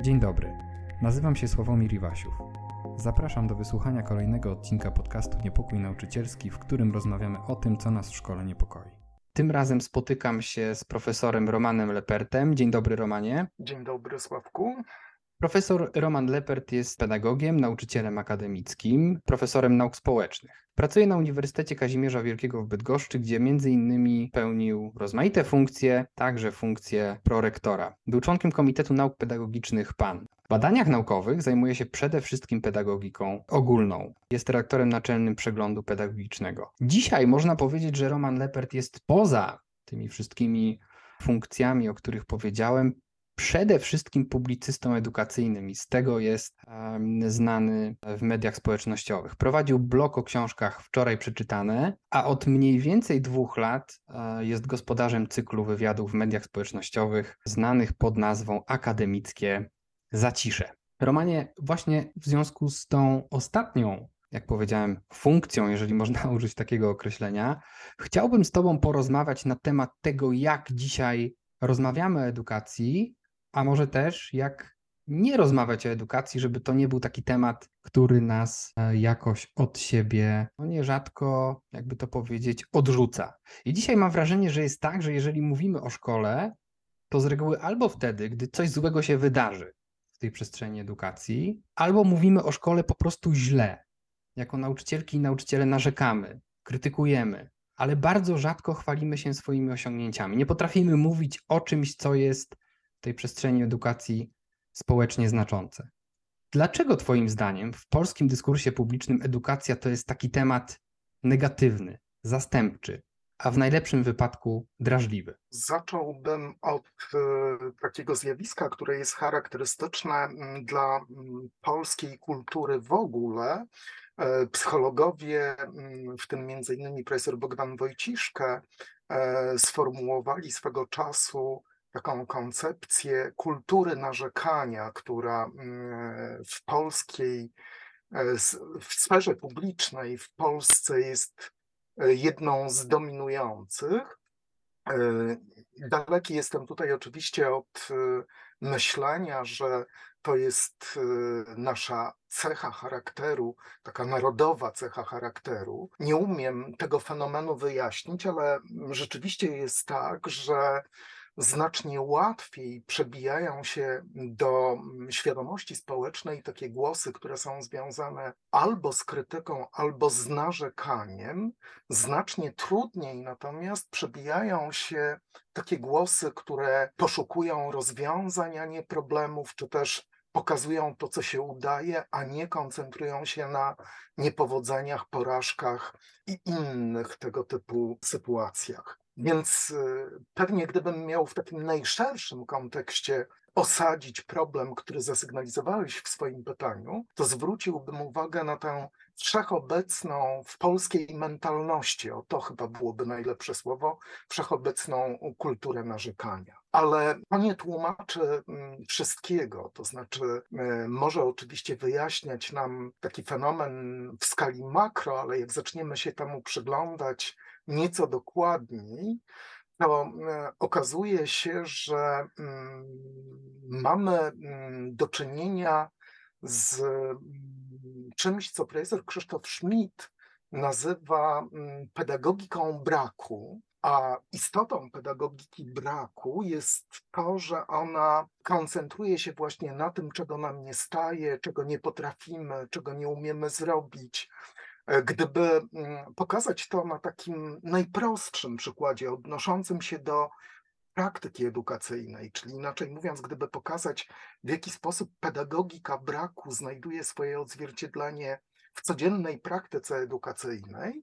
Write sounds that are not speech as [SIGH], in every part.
Dzień dobry. Nazywam się Sławomir Iwasiów. Zapraszam do wysłuchania kolejnego odcinka podcastu Niepokój Nauczycielski, w którym rozmawiamy o tym, co nas w szkole niepokoi. Tym razem spotykam się z profesorem Romanem Lepertem. Dzień dobry, Romanie. Dzień dobry, Sławku. Profesor Roman Lepert jest pedagogiem, nauczycielem akademickim, profesorem nauk społecznych. Pracuje na Uniwersytecie Kazimierza Wielkiego w Bydgoszczy, gdzie między innymi pełnił rozmaite funkcje, także funkcję prorektora. Był członkiem Komitetu Nauk Pedagogicznych PAN. W badaniach naukowych zajmuje się przede wszystkim pedagogiką ogólną. Jest redaktorem naczelnym przeglądu pedagogicznego. Dzisiaj można powiedzieć, że Roman Lepert jest poza tymi wszystkimi funkcjami, o których powiedziałem, przede wszystkim publicystą edukacyjnym i z tego jest znany w mediach społecznościowych. Prowadził blog o książkach wczoraj przeczytane, a od mniej więcej dwóch lat e, jest gospodarzem cyklu wywiadów w mediach społecznościowych znanych pod nazwą Akademickie Zacisze. Romanie, właśnie w związku z tą ostatnią jak powiedziałem, funkcją, jeżeli można [LAUGHS] użyć takiego określenia, chciałbym z Tobą porozmawiać na temat tego, jak dzisiaj rozmawiamy o edukacji, a może też jak nie rozmawiać o edukacji, żeby to nie był taki temat, który nas e, jakoś od siebie, no nierzadko, jakby to powiedzieć, odrzuca. I dzisiaj mam wrażenie, że jest tak, że jeżeli mówimy o szkole, to z reguły albo wtedy, gdy coś złego się wydarzy w tej przestrzeni edukacji, albo mówimy o szkole po prostu źle. Jako nauczycielki i nauczyciele narzekamy, krytykujemy, ale bardzo rzadko chwalimy się swoimi osiągnięciami. Nie potrafimy mówić o czymś, co jest tej przestrzeni edukacji społecznie znaczące. Dlaczego Twoim zdaniem w polskim dyskursie publicznym edukacja to jest taki temat negatywny, zastępczy, a w najlepszym wypadku drażliwy? Zacząłbym od e, takiego zjawiska, które jest charakterystyczne dla polskiej kultury w ogóle. E, psychologowie, w tym między innymi profesor Bogdan Wojciszkę, e, sformułowali swego czasu taką koncepcję kultury narzekania, która mm, w polskiej, e, w sferze publicznej w Polsce jest e, jedną z dominujących. E, daleki jestem tutaj oczywiście od myślenia, że to jest nasza cecha charakteru, taka narodowa cecha charakteru. Nie umiem tego fenomenu wyjaśnić, ale rzeczywiście jest tak, że znacznie łatwiej przebijają się do mm, świadomości społecznej takie głosy, które są związane albo z krytyką, albo z narzekaniem. Znacznie trudniej natomiast przebijają się takie głosy, które poszukują rozwiązań, a nie problemów, czy też pokazują to, co się udaje, a nie koncentrują się na niepowodzeniach, porażkach i innych tego typu sytuacjach. Więc y, pewnie gdybym miał w takim najszerszym kontekście osadzić problem, który zasygnalizowałeś w swoim pytaniu, to zwróciłbym uwagę na tę wszechobecną w polskiej mentalności, o to chyba byłoby najlepsze słowo, wszechobecną kulturę narzekania. Ale to nie tłumaczy mm, wszystkiego, to znaczy y, może oczywiście wyjaśniać nam taki fenomen w skali makro, ale jak zaczniemy się temu przyglądać nieco dokładniej, to e, okazuje się, że mm, mamy mm, do czynienia z mm, czymś, co profesor Krzysztof Schmidt nazywa pedagogiką braku, a istotą pedagogiki braku jest to, że ona koncentruje się właśnie na tym, czego nam nie staje, czego nie potrafimy, czego nie umiemy zrobić, gdyby mm, pokazać to na takim najprostszym przykładzie, odnoszącym się do praktyki edukacyjnej, czyli inaczej mówiąc, gdyby pokazać, w jaki sposób pedagogika braku znajduje swoje odzwierciedlenie w codziennej praktyce edukacyjnej,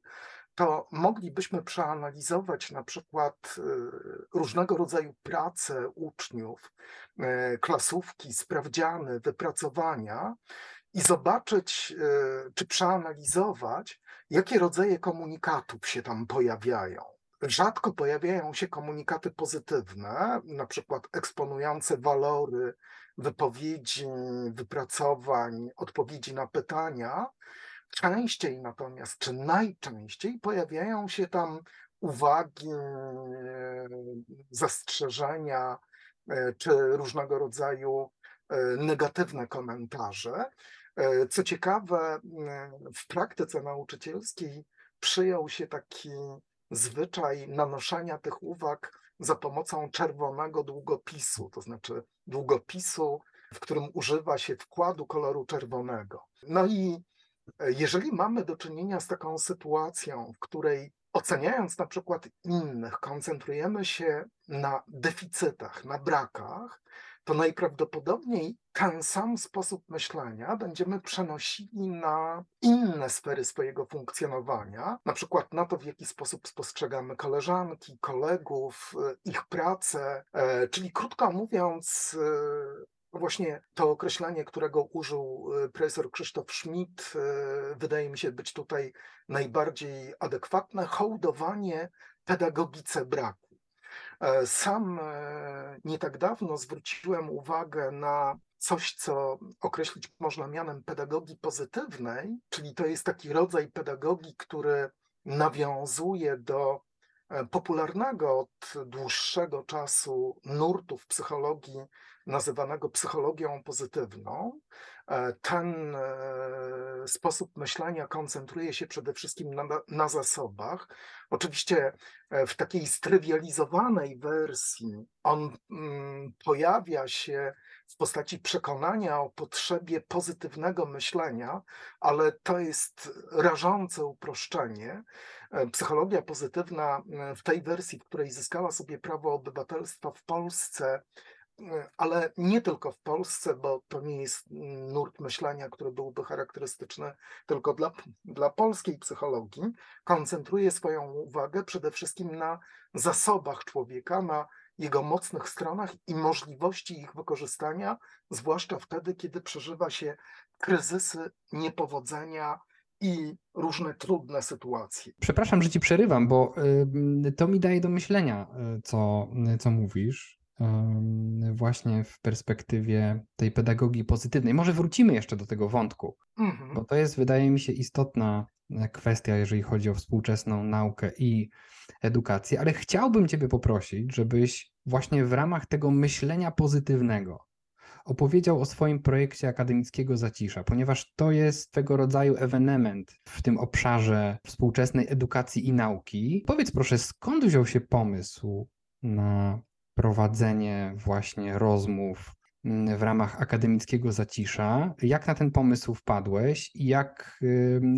to moglibyśmy przeanalizować na przykład e, różnego rodzaju prace uczniów, e, klasówki, sprawdziany, wypracowania i zobaczyć, e, czy przeanalizować, jakie rodzaje komunikatów się tam pojawiają. Rzadko pojawiają się komunikaty pozytywne, na przykład eksponujące walory wypowiedzi, wypracowań, odpowiedzi na pytania. Częściej natomiast, czy najczęściej pojawiają się tam uwagi, e, zastrzeżenia, e, czy różnego rodzaju negatywne komentarze. Co ciekawe, w praktyce nauczycielskiej przyjął się taki zwyczaj nanoszenia tych uwag za pomocą czerwonego długopisu, to znaczy długopisu, w którym używa się wkładu koloru czerwonego. No i e, jeżeli mamy do czynienia z taką sytuacją, w której oceniając na przykład innych, koncentrujemy się na deficytach, na brakach, to najprawdopodobniej ten sam sposób myślenia będziemy przenosili na inne sfery swojego funkcjonowania, na przykład na to, w jaki sposób spostrzegamy koleżanki, kolegów, e, ich pracę, e, czyli krótko mówiąc, e, Właśnie to określenie, którego użył profesor Krzysztof Schmidt, wydaje mi się być tutaj najbardziej adekwatne hołdowanie pedagogice braku. E, sam e, nie tak dawno zwróciłem uwagę na coś, co określić można mianem pedagogii pozytywnej, czyli to jest taki rodzaj pedagogii, który nawiązuje do popularnego od dłuższego czasu nurtu w psychologii nazywanego psychologią pozytywną. Ten sposób myślenia koncentruje się przede wszystkim na, na zasobach. Oczywiście e, w takiej strywializowanej wersji on mm, pojawia się w postaci przekonania o potrzebie pozytywnego myślenia, ale to jest rażące uproszczenie. E, psychologia pozytywna w tej wersji, w której zyskała sobie prawo obywatelstwa w Polsce, ale nie tylko w Polsce, bo to nie jest nurt myślenia, który byłby charakterystyczny tylko dla, dla polskiej psychologii, koncentruje swoją uwagę przede wszystkim na zasobach człowieka, na jego mocnych stronach i możliwości ich wykorzystania, zwłaszcza wtedy, kiedy przeżywa się kryzysy, niepowodzenia i różne trudne sytuacje. Przepraszam, że ci przerywam, bo to mi daje do myślenia, y, co, co mówisz właśnie w perspektywie tej pedagogii pozytywnej. Może wrócimy jeszcze do tego wątku, mhm. bo to jest, wydaje mi się, istotna e, kwestia, jeżeli chodzi o współczesną naukę i edukację, ale chciałbym Ciebie poprosić, żebyś właśnie w ramach tego myślenia pozytywnego opowiedział o swoim projekcie akademickiego Zacisza, ponieważ to jest tego rodzaju ewenement w tym obszarze współczesnej edukacji i nauki. Powiedz proszę, skąd wziął się pomysł na prowadzenie właśnie rozmów mm, w ramach akademickiego zacisza. Jak na ten pomysł wpadłeś i jak,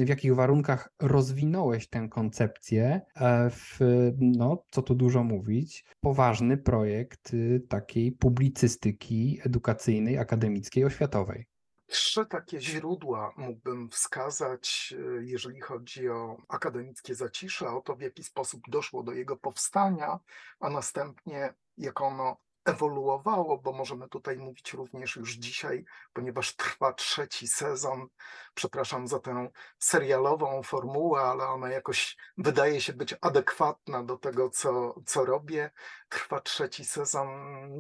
w jakich warunkach rozwinąłeś tę koncepcję e, w, no, co tu dużo mówić, poważny projekt y, takiej publicystyki edukacyjnej, akademickiej, oświatowej? Trzy takie źródła mógłbym wskazać, y, jeżeli chodzi o akademickie zacisze, o to, w jaki sposób doszło do jego powstania, a następnie jak ono ewoluowało, bo możemy tutaj mówić również już dzisiaj, ponieważ trwa trzeci sezon. Przepraszam za tę serialową formułę, ale ona jakoś wydaje się być adekwatna do tego, co, co robię. Trwa trzeci sezon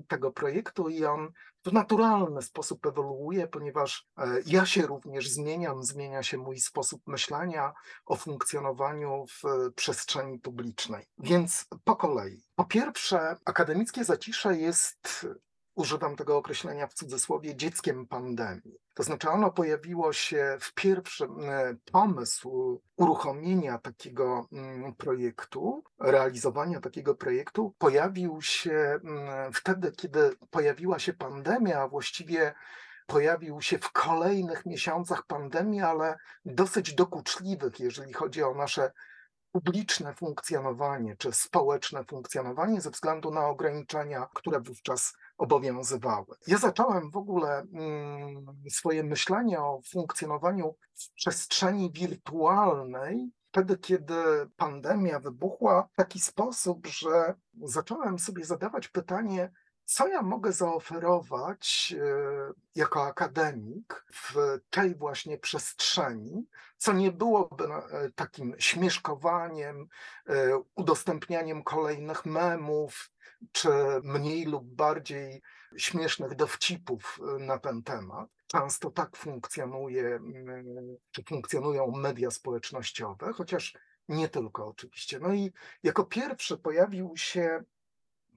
tego projektu i on w naturalny sposób ewoluuje, ponieważ e, ja się również zmieniam, zmienia się mój sposób myślenia o funkcjonowaniu w przestrzeni publicznej. Więc po kolei. Po pierwsze, akademickie zacisze jest używam tego określenia w cudzysłowie, dzieckiem pandemii. To znaczy, ono pojawiło się w pierwszym e, pomysł uruchomienia takiego mm, projektu, realizowania takiego projektu, pojawił się mm, wtedy, kiedy pojawiła się pandemia, a właściwie pojawił się w kolejnych miesiącach pandemii, ale dosyć dokuczliwych, jeżeli chodzi o nasze publiczne funkcjonowanie czy społeczne funkcjonowanie ze względu na ograniczenia, które wówczas obowiązywały. Ja zacząłem w ogóle mm, swoje myślenie o funkcjonowaniu w przestrzeni wirtualnej wtedy, kiedy pandemia wybuchła, w taki sposób, że zacząłem sobie zadawać pytanie, co ja mogę zaoferować e, jako akademik w tej właśnie przestrzeni, co nie byłoby e, takim śmieszkowaniem, e, udostępnianiem kolejnych memów, czy mniej lub bardziej śmiesznych dowcipów na ten temat. Często tak funkcjonuje, czy funkcjonują media społecznościowe, chociaż nie tylko oczywiście. No i jako pierwszy pojawił się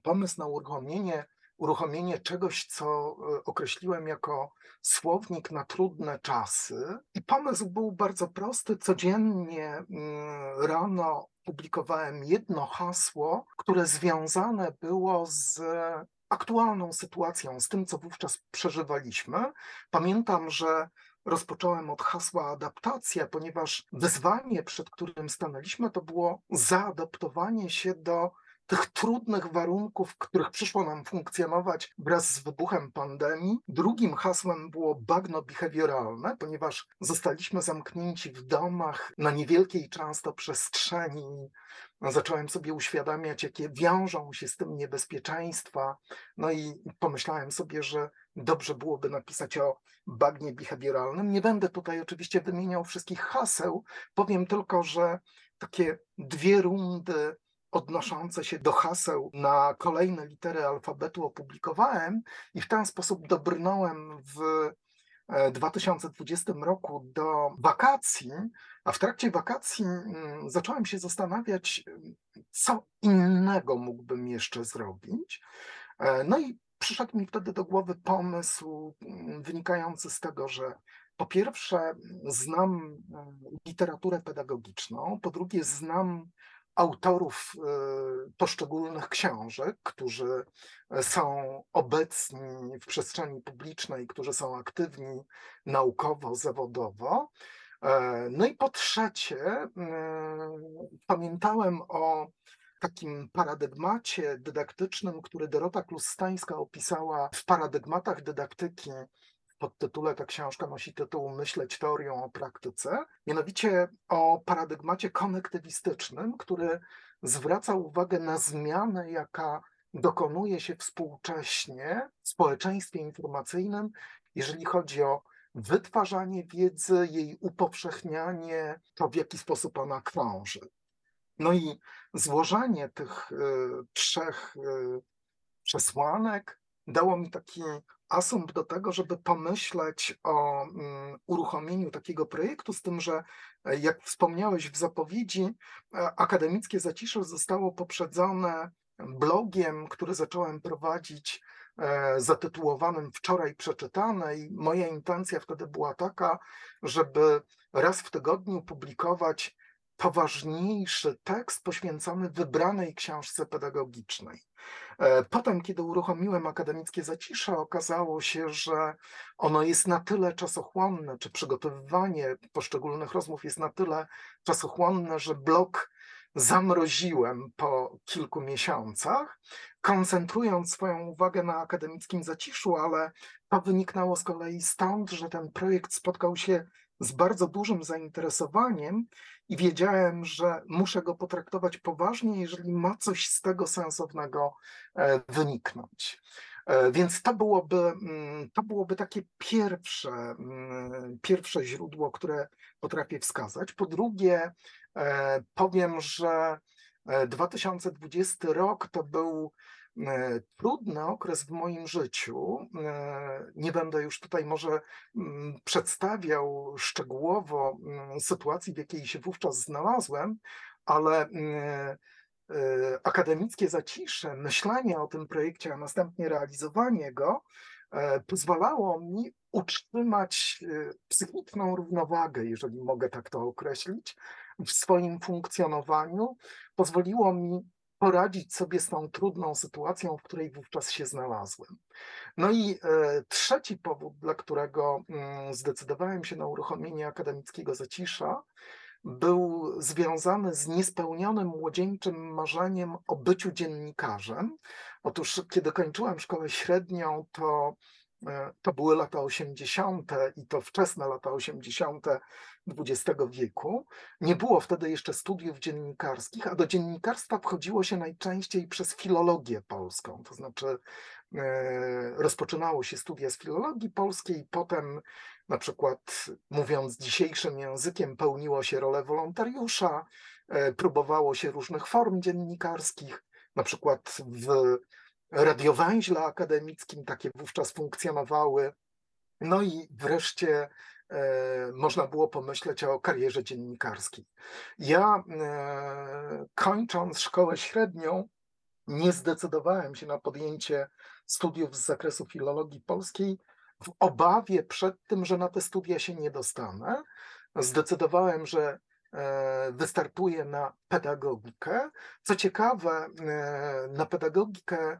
pomysł na uruchomienie uruchomienie czegoś, co określiłem jako słownik na trudne czasy. I pomysł był bardzo prosty. Codziennie mm, rano publikowałem jedno hasło, które związane było z aktualną sytuacją, z tym, co wówczas przeżywaliśmy. Pamiętam, że rozpocząłem od hasła adaptacja, ponieważ wyzwanie, przed którym stanęliśmy, to było zaadaptowanie się do tych trudnych warunków, w których przyszło nam funkcjonować wraz z wybuchem pandemii. Drugim hasłem było bagno behawioralne, ponieważ zostaliśmy zamknięci w domach na niewielkiej często przestrzeni. Zacząłem sobie uświadamiać, jakie wiążą się z tym niebezpieczeństwa. No i pomyślałem sobie, że dobrze byłoby napisać o bagnie behawioralnym. Nie będę tutaj oczywiście wymieniał wszystkich haseł, powiem tylko, że takie dwie rundy odnoszące się do haseł na kolejne litery alfabetu opublikowałem i w ten sposób dobrnąłem w 2020 e, roku do wakacji, a w trakcie wakacji mm, zacząłem się zastanawiać, co innego mógłbym jeszcze zrobić. E, no i przyszedł mi wtedy do głowy pomysł mm, wynikający z tego, że po pierwsze znam mm, literaturę pedagogiczną, po drugie znam autorów e, poszczególnych książek, którzy są obecni w przestrzeni publicznej, którzy są aktywni naukowo, zawodowo. E, no i po trzecie, e, pamiętałem o takim paradygmacie dydaktycznym, który Dorota Klustańska opisała w paradygmatach dydaktyki podtytule ta książka nosi tytuł Myśleć teorią o praktyce, mianowicie o paradygmacie konektywistycznym, który zwraca uwagę na zmianę, jaka dokonuje się współcześnie w społeczeństwie informacyjnym, jeżeli chodzi o wytwarzanie wiedzy, jej upowszechnianie, to w jaki sposób ona krąży. No i złożenie tych y, trzech y, przesłanek dało mi taki asumpt do tego, żeby pomyśleć o mm, uruchomieniu takiego projektu, z tym, że e, jak wspomniałeś w zapowiedzi, e, akademickie zacisze zostało poprzedzone blogiem, który zacząłem prowadzić e, zatytułowanym Wczoraj przeczytane i moja intencja wtedy była taka, żeby raz w tygodniu publikować poważniejszy tekst poświęcony wybranej książce pedagogicznej. E, potem, kiedy uruchomiłem akademickie zacisze, okazało się, że ono jest na tyle czasochłonne, czy przygotowywanie poszczególnych rozmów jest na tyle czasochłonne, że blok zamroziłem po kilku miesiącach, koncentrując swoją uwagę na akademickim zaciszu, ale to wyniknęło z kolei stąd, że ten projekt spotkał się z bardzo dużym zainteresowaniem i wiedziałem, że muszę go potraktować poważnie, jeżeli ma coś z tego sensownego e, wyniknąć. E, więc to byłoby, mm, to byłoby takie pierwsze, mm, pierwsze źródło, które potrafię wskazać. Po drugie, e, powiem, że 2020 rok to był trudny okres w moim życiu. E, nie będę już tutaj może mm, przedstawiał szczegółowo mm, sytuacji, w jakiej się wówczas znalazłem, ale mm, e, akademickie zacisze, myślenie o tym projekcie, a następnie realizowanie go pozwalało mi utrzymać psychiczną równowagę, jeżeli mogę tak to określić, w swoim funkcjonowaniu. Pozwoliło mi poradzić sobie z tą trudną sytuacją, w której wówczas się znalazłem. No i e, trzeci powód, dla którego mm, zdecydowałem się na uruchomienie akademickiego zacisza, był związany z niespełnionym młodzieńczym marzeniem o byciu dziennikarzem. Otóż, kiedy kończyłem szkołę średnią, to to były lata 80. i to wczesne lata 80. XX wieku. Nie było wtedy jeszcze studiów dziennikarskich, a do dziennikarstwa wchodziło się najczęściej przez filologię polską. To znaczy, e, rozpoczynało się studia z filologii polskiej, potem, na przykład, mówiąc dzisiejszym językiem, pełniło się rolę wolontariusza, e, próbowało się różnych form dziennikarskich. Na przykład w radiowęźle akademickim, takie wówczas funkcjonowały. No i wreszcie e, można było pomyśleć o karierze dziennikarskiej. Ja e, kończąc szkołę średnią, nie zdecydowałem się na podjęcie studiów z zakresu filologii polskiej w obawie przed tym, że na te studia się nie dostanę. Zdecydowałem, że e, wystartuję na pedagogikę. Co ciekawe, na pedagogikę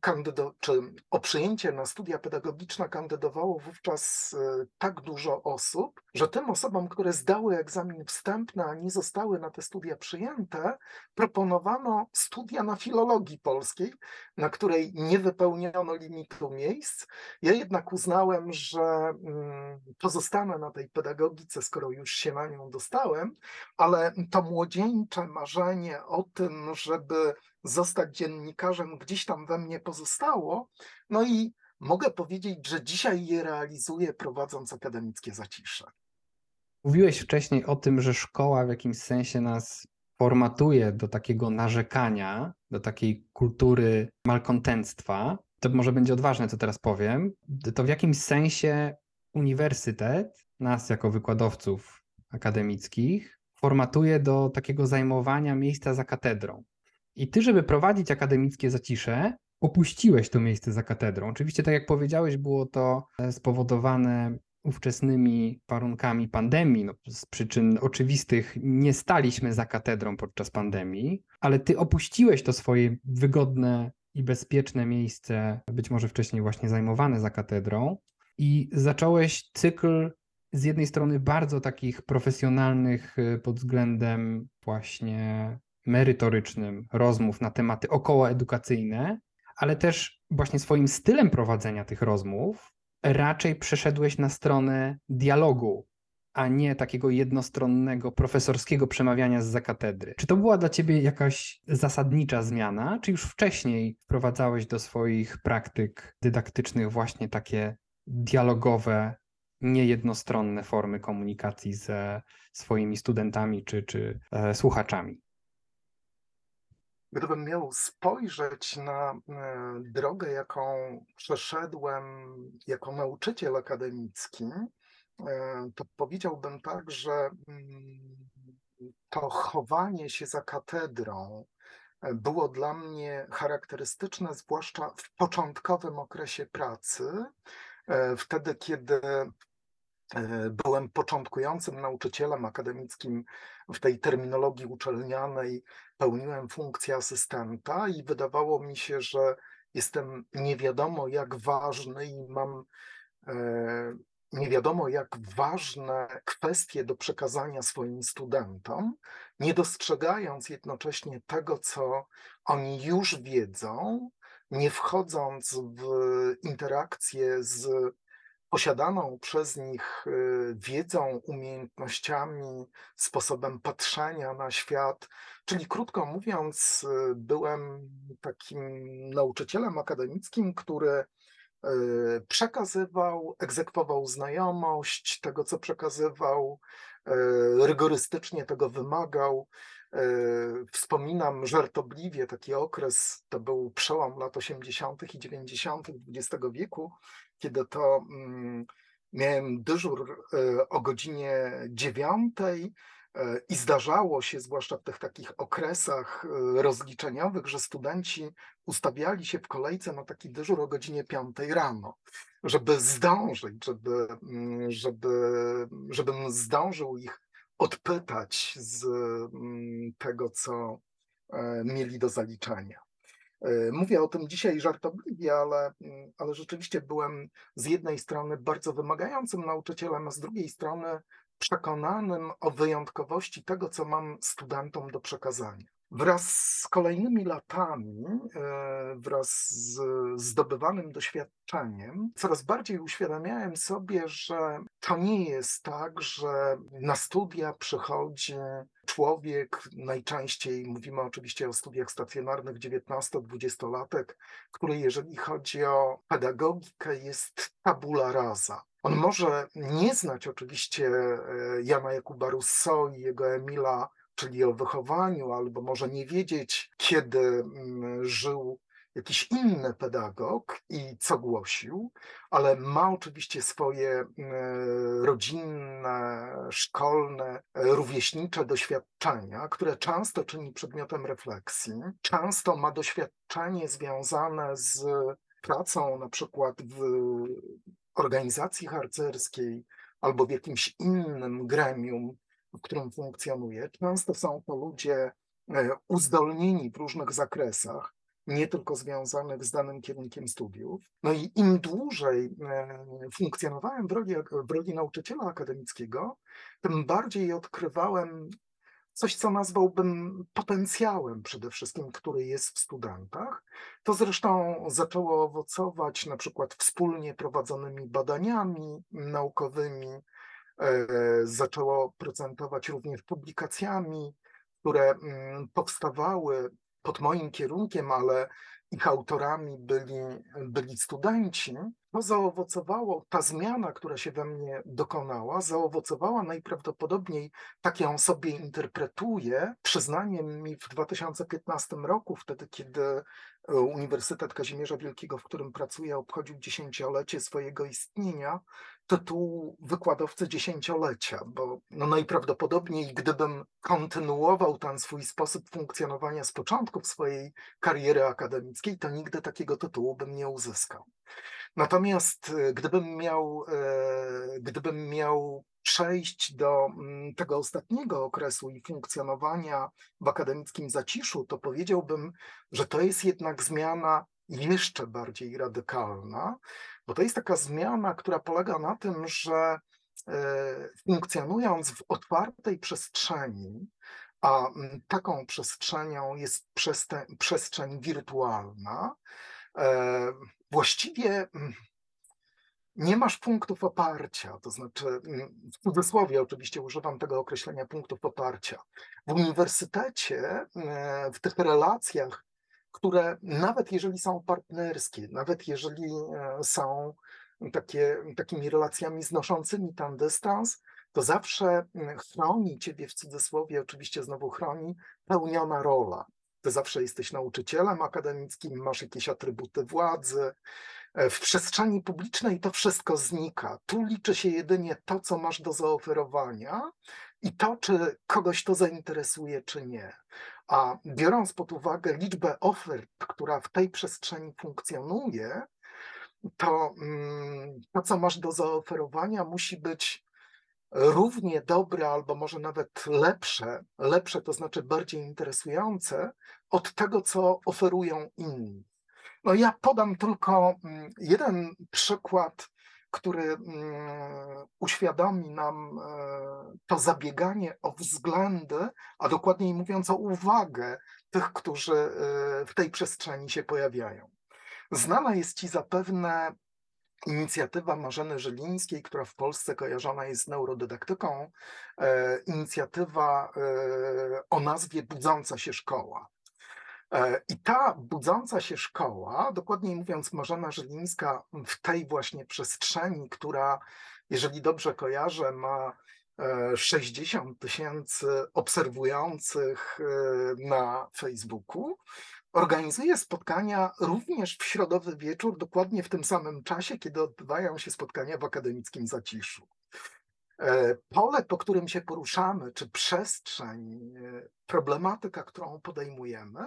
kandydo, czy o przyjęcie na studia pedagogiczne kandydowało wówczas e, tak dużo osób, że tym osobom, które zdały egzamin wstępny, a nie zostały na te studia przyjęte, proponowano studia na filologii polskiej, na której nie wypełniono limitu miejsc. Ja jednak uznałem, że mm, pozostanę na tej pedagogice, skoro już się na nią dostałem, ale to młodzieńcze marzenie o tym, żeby zostać dziennikarzem gdzieś tam we mnie pozostało. No i mogę powiedzieć, że dzisiaj je realizuję prowadząc akademickie zacisze. Mówiłeś wcześniej o tym, że szkoła w jakimś sensie nas formatuje do takiego narzekania, do takiej kultury malkontenctwa. To może będzie odważne, co teraz powiem. To w jakimś sensie uniwersytet, nas jako wykładowców akademickich, formatuje do takiego zajmowania miejsca za katedrą. I ty, żeby prowadzić akademickie zacisze, opuściłeś to miejsce za katedrą. Oczywiście, tak jak powiedziałeś, było to e, spowodowane ówczesnymi warunkami pandemii. No, z przyczyn oczywistych nie staliśmy za katedrą podczas pandemii, ale ty opuściłeś to swoje wygodne i bezpieczne miejsce, być może wcześniej właśnie zajmowane za katedrą, i zacząłeś cykl z jednej strony bardzo takich profesjonalnych e, pod względem właśnie merytorycznym rozmów na tematy okołoedukacyjne, ale też właśnie swoim stylem prowadzenia tych rozmów raczej przeszedłeś na stronę dialogu, a nie takiego jednostronnego profesorskiego przemawiania z zakatedry. Czy to była dla ciebie jakaś zasadnicza zmiana, czy już wcześniej wprowadzałeś do swoich praktyk dydaktycznych właśnie takie dialogowe, niejednostronne formy komunikacji ze swoimi studentami czy, czy e, słuchaczami? Gdybym miał spojrzeć na e, drogę, jaką przeszedłem jako nauczyciel akademicki, e, to powiedziałbym tak, że mm, to chowanie się za katedrą e, było dla mnie charakterystyczne, zwłaszcza w początkowym okresie pracy, wtedy, kiedy byłem początkującym nauczycielem akademickim w tej terminologii uczelnianej, pełniłem funkcję asystenta i wydawało mi się, że jestem nie wiadomo jak ważny i mam e, nie wiadomo jak ważne kwestie do przekazania swoim studentom, nie dostrzegając jednocześnie tego, co oni już wiedzą, nie wchodząc w interakcję z posiadaną przez nich y, wiedzą, umiejętnościami, sposobem patrzenia na świat. Czyli krótko mówiąc, y, byłem takim nauczycielem akademickim, który y, przekazywał, egzekwował znajomość tego, co przekazywał, rygorystycznie tego wymagał. Wspominam żartobliwie taki okres, to był przełom lat 80. i 90. XX wieku, kiedy to mm, miałem dyżur e, o godzinie dziewiątej e, i zdarzało się, zwłaszcza w tych takich okresach rozliczeniowych, że studenci ustawiali się w kolejce na taki dyżur o godzinie piątej rano, żeby zdążyć, żeby, mm, żeby, żebym zdążył ich odpytać z mm, tego, co mieli do zaliczenia. E, mówię o tym dzisiaj żartobliwie, ale, mm, ale rzeczywiście byłem z jednej strony bardzo wymagającym nauczycielem, a z drugiej strony przekonanym o wyjątkowości tego, co mam studentom do przekazania. Wraz z kolejnymi latami, e, wraz z zdobywanym doświadczeniem, coraz bardziej uświadamiałem sobie, że to nie jest tak, że na studia przychodzi człowiek, najczęściej mówimy oczywiście o studiach stacjonarnych 19-20-latek, który jeżeli chodzi o pedagogikę jest tabula rasa. On może nie znać oczywiście e, Jana Jakuba Rousseau i jego Emila czyli o wychowaniu, albo może nie wiedzieć, kiedy mm, żył jakiś inny pedagog i co głosił, ale ma oczywiście swoje e, rodzinne, szkolne, rówieśnicze doświadczenia, które często czyni przedmiotem refleksji. Często ma doświadczenie związane z pracą na przykład w organizacji harcerskiej albo w jakimś innym gremium, w którym funkcjonuje. Często są to ludzie e, uzdolnieni w różnych zakresach, nie tylko związanych z danym kierunkiem studiów. No i im dłużej e, funkcjonowałem w roli, w roli nauczyciela akademickiego, tym bardziej odkrywałem coś, co nazwałbym potencjałem przede wszystkim, który jest w studentach. To zresztą zaczęło owocować na przykład wspólnie prowadzonymi badaniami naukowymi, zaczęło procentować również publikacjami, które mm, powstawały pod moim kierunkiem, ale ich autorami byli, byli studenci, to zaowocowało, ta zmiana, która się we mnie dokonała, zaowocowała najprawdopodobniej, tak ją sobie interpretuję, przyznaniem mi w 2015 roku, wtedy kiedy e, Uniwersytet Kazimierza Wielkiego, w którym pracuję, obchodził dziesięciolecie swojego istnienia, tytuł wykładowcy dziesięciolecia, bo no najprawdopodobniej gdybym kontynuował ten swój sposób funkcjonowania z początku swojej kariery akademickiej, to nigdy takiego tytułu bym nie uzyskał. Natomiast e, gdybym miał, e, gdybym miał przejść do mm, tego ostatniego okresu i funkcjonowania w akademickim zaciszu, to powiedziałbym, że to jest jednak zmiana jeszcze bardziej radykalna, bo to jest taka zmiana, która polega na tym, że e, funkcjonując w otwartej przestrzeni, a taką przestrzenią jest przestrzeń wirtualna, właściwie mm, nie masz punktów oparcia, to znaczy mm, w cudzysłowie oczywiście używam tego określenia punktów oparcia. W uniwersytecie, e, w tych relacjach, które nawet jeżeli są partnerskie, nawet jeżeli e, są takie, takimi relacjami znoszącymi tam dystans, to zawsze mm, chroni ciebie w cudzysłowie, oczywiście znowu chroni pełniona rola. Ty zawsze jesteś nauczycielem akademickim, masz jakieś atrybuty władzy, E, w przestrzeni publicznej to wszystko znika. Tu liczy się jedynie to, co masz do zaoferowania i to, czy kogoś to zainteresuje, czy nie. A biorąc pod uwagę liczbę ofert, która w tej przestrzeni funkcjonuje, to mm, to, co masz do zaoferowania, musi być równie dobre, albo może nawet lepsze, lepsze to znaczy bardziej interesujące od tego, co oferują inni. No ja podam tylko mm, jeden przykład, który mm, uświadomi nam e, to zabieganie o względy, a dokładniej mówiąc o uwagę tych, którzy e, w tej przestrzeni się pojawiają. Znana jest Ci zapewne inicjatywa Marzeny Żylińskiej, która w Polsce kojarzona jest z neurodydaktyką, e, inicjatywa o nazwie Budząca się Szkoła. E, I ta budząca się szkoła, dokładniej mówiąc Marzena Żylińska w tej właśnie przestrzeni, która, jeżeli dobrze kojarzę, ma 60 e, tysięcy obserwujących e, na Facebooku, organizuje spotkania również w środowy wieczór, dokładnie w tym samym czasie, kiedy odbywają się spotkania w akademickim zaciszu. Pole, po którym się poruszamy, czy przestrzeń, problematyka, którą podejmujemy,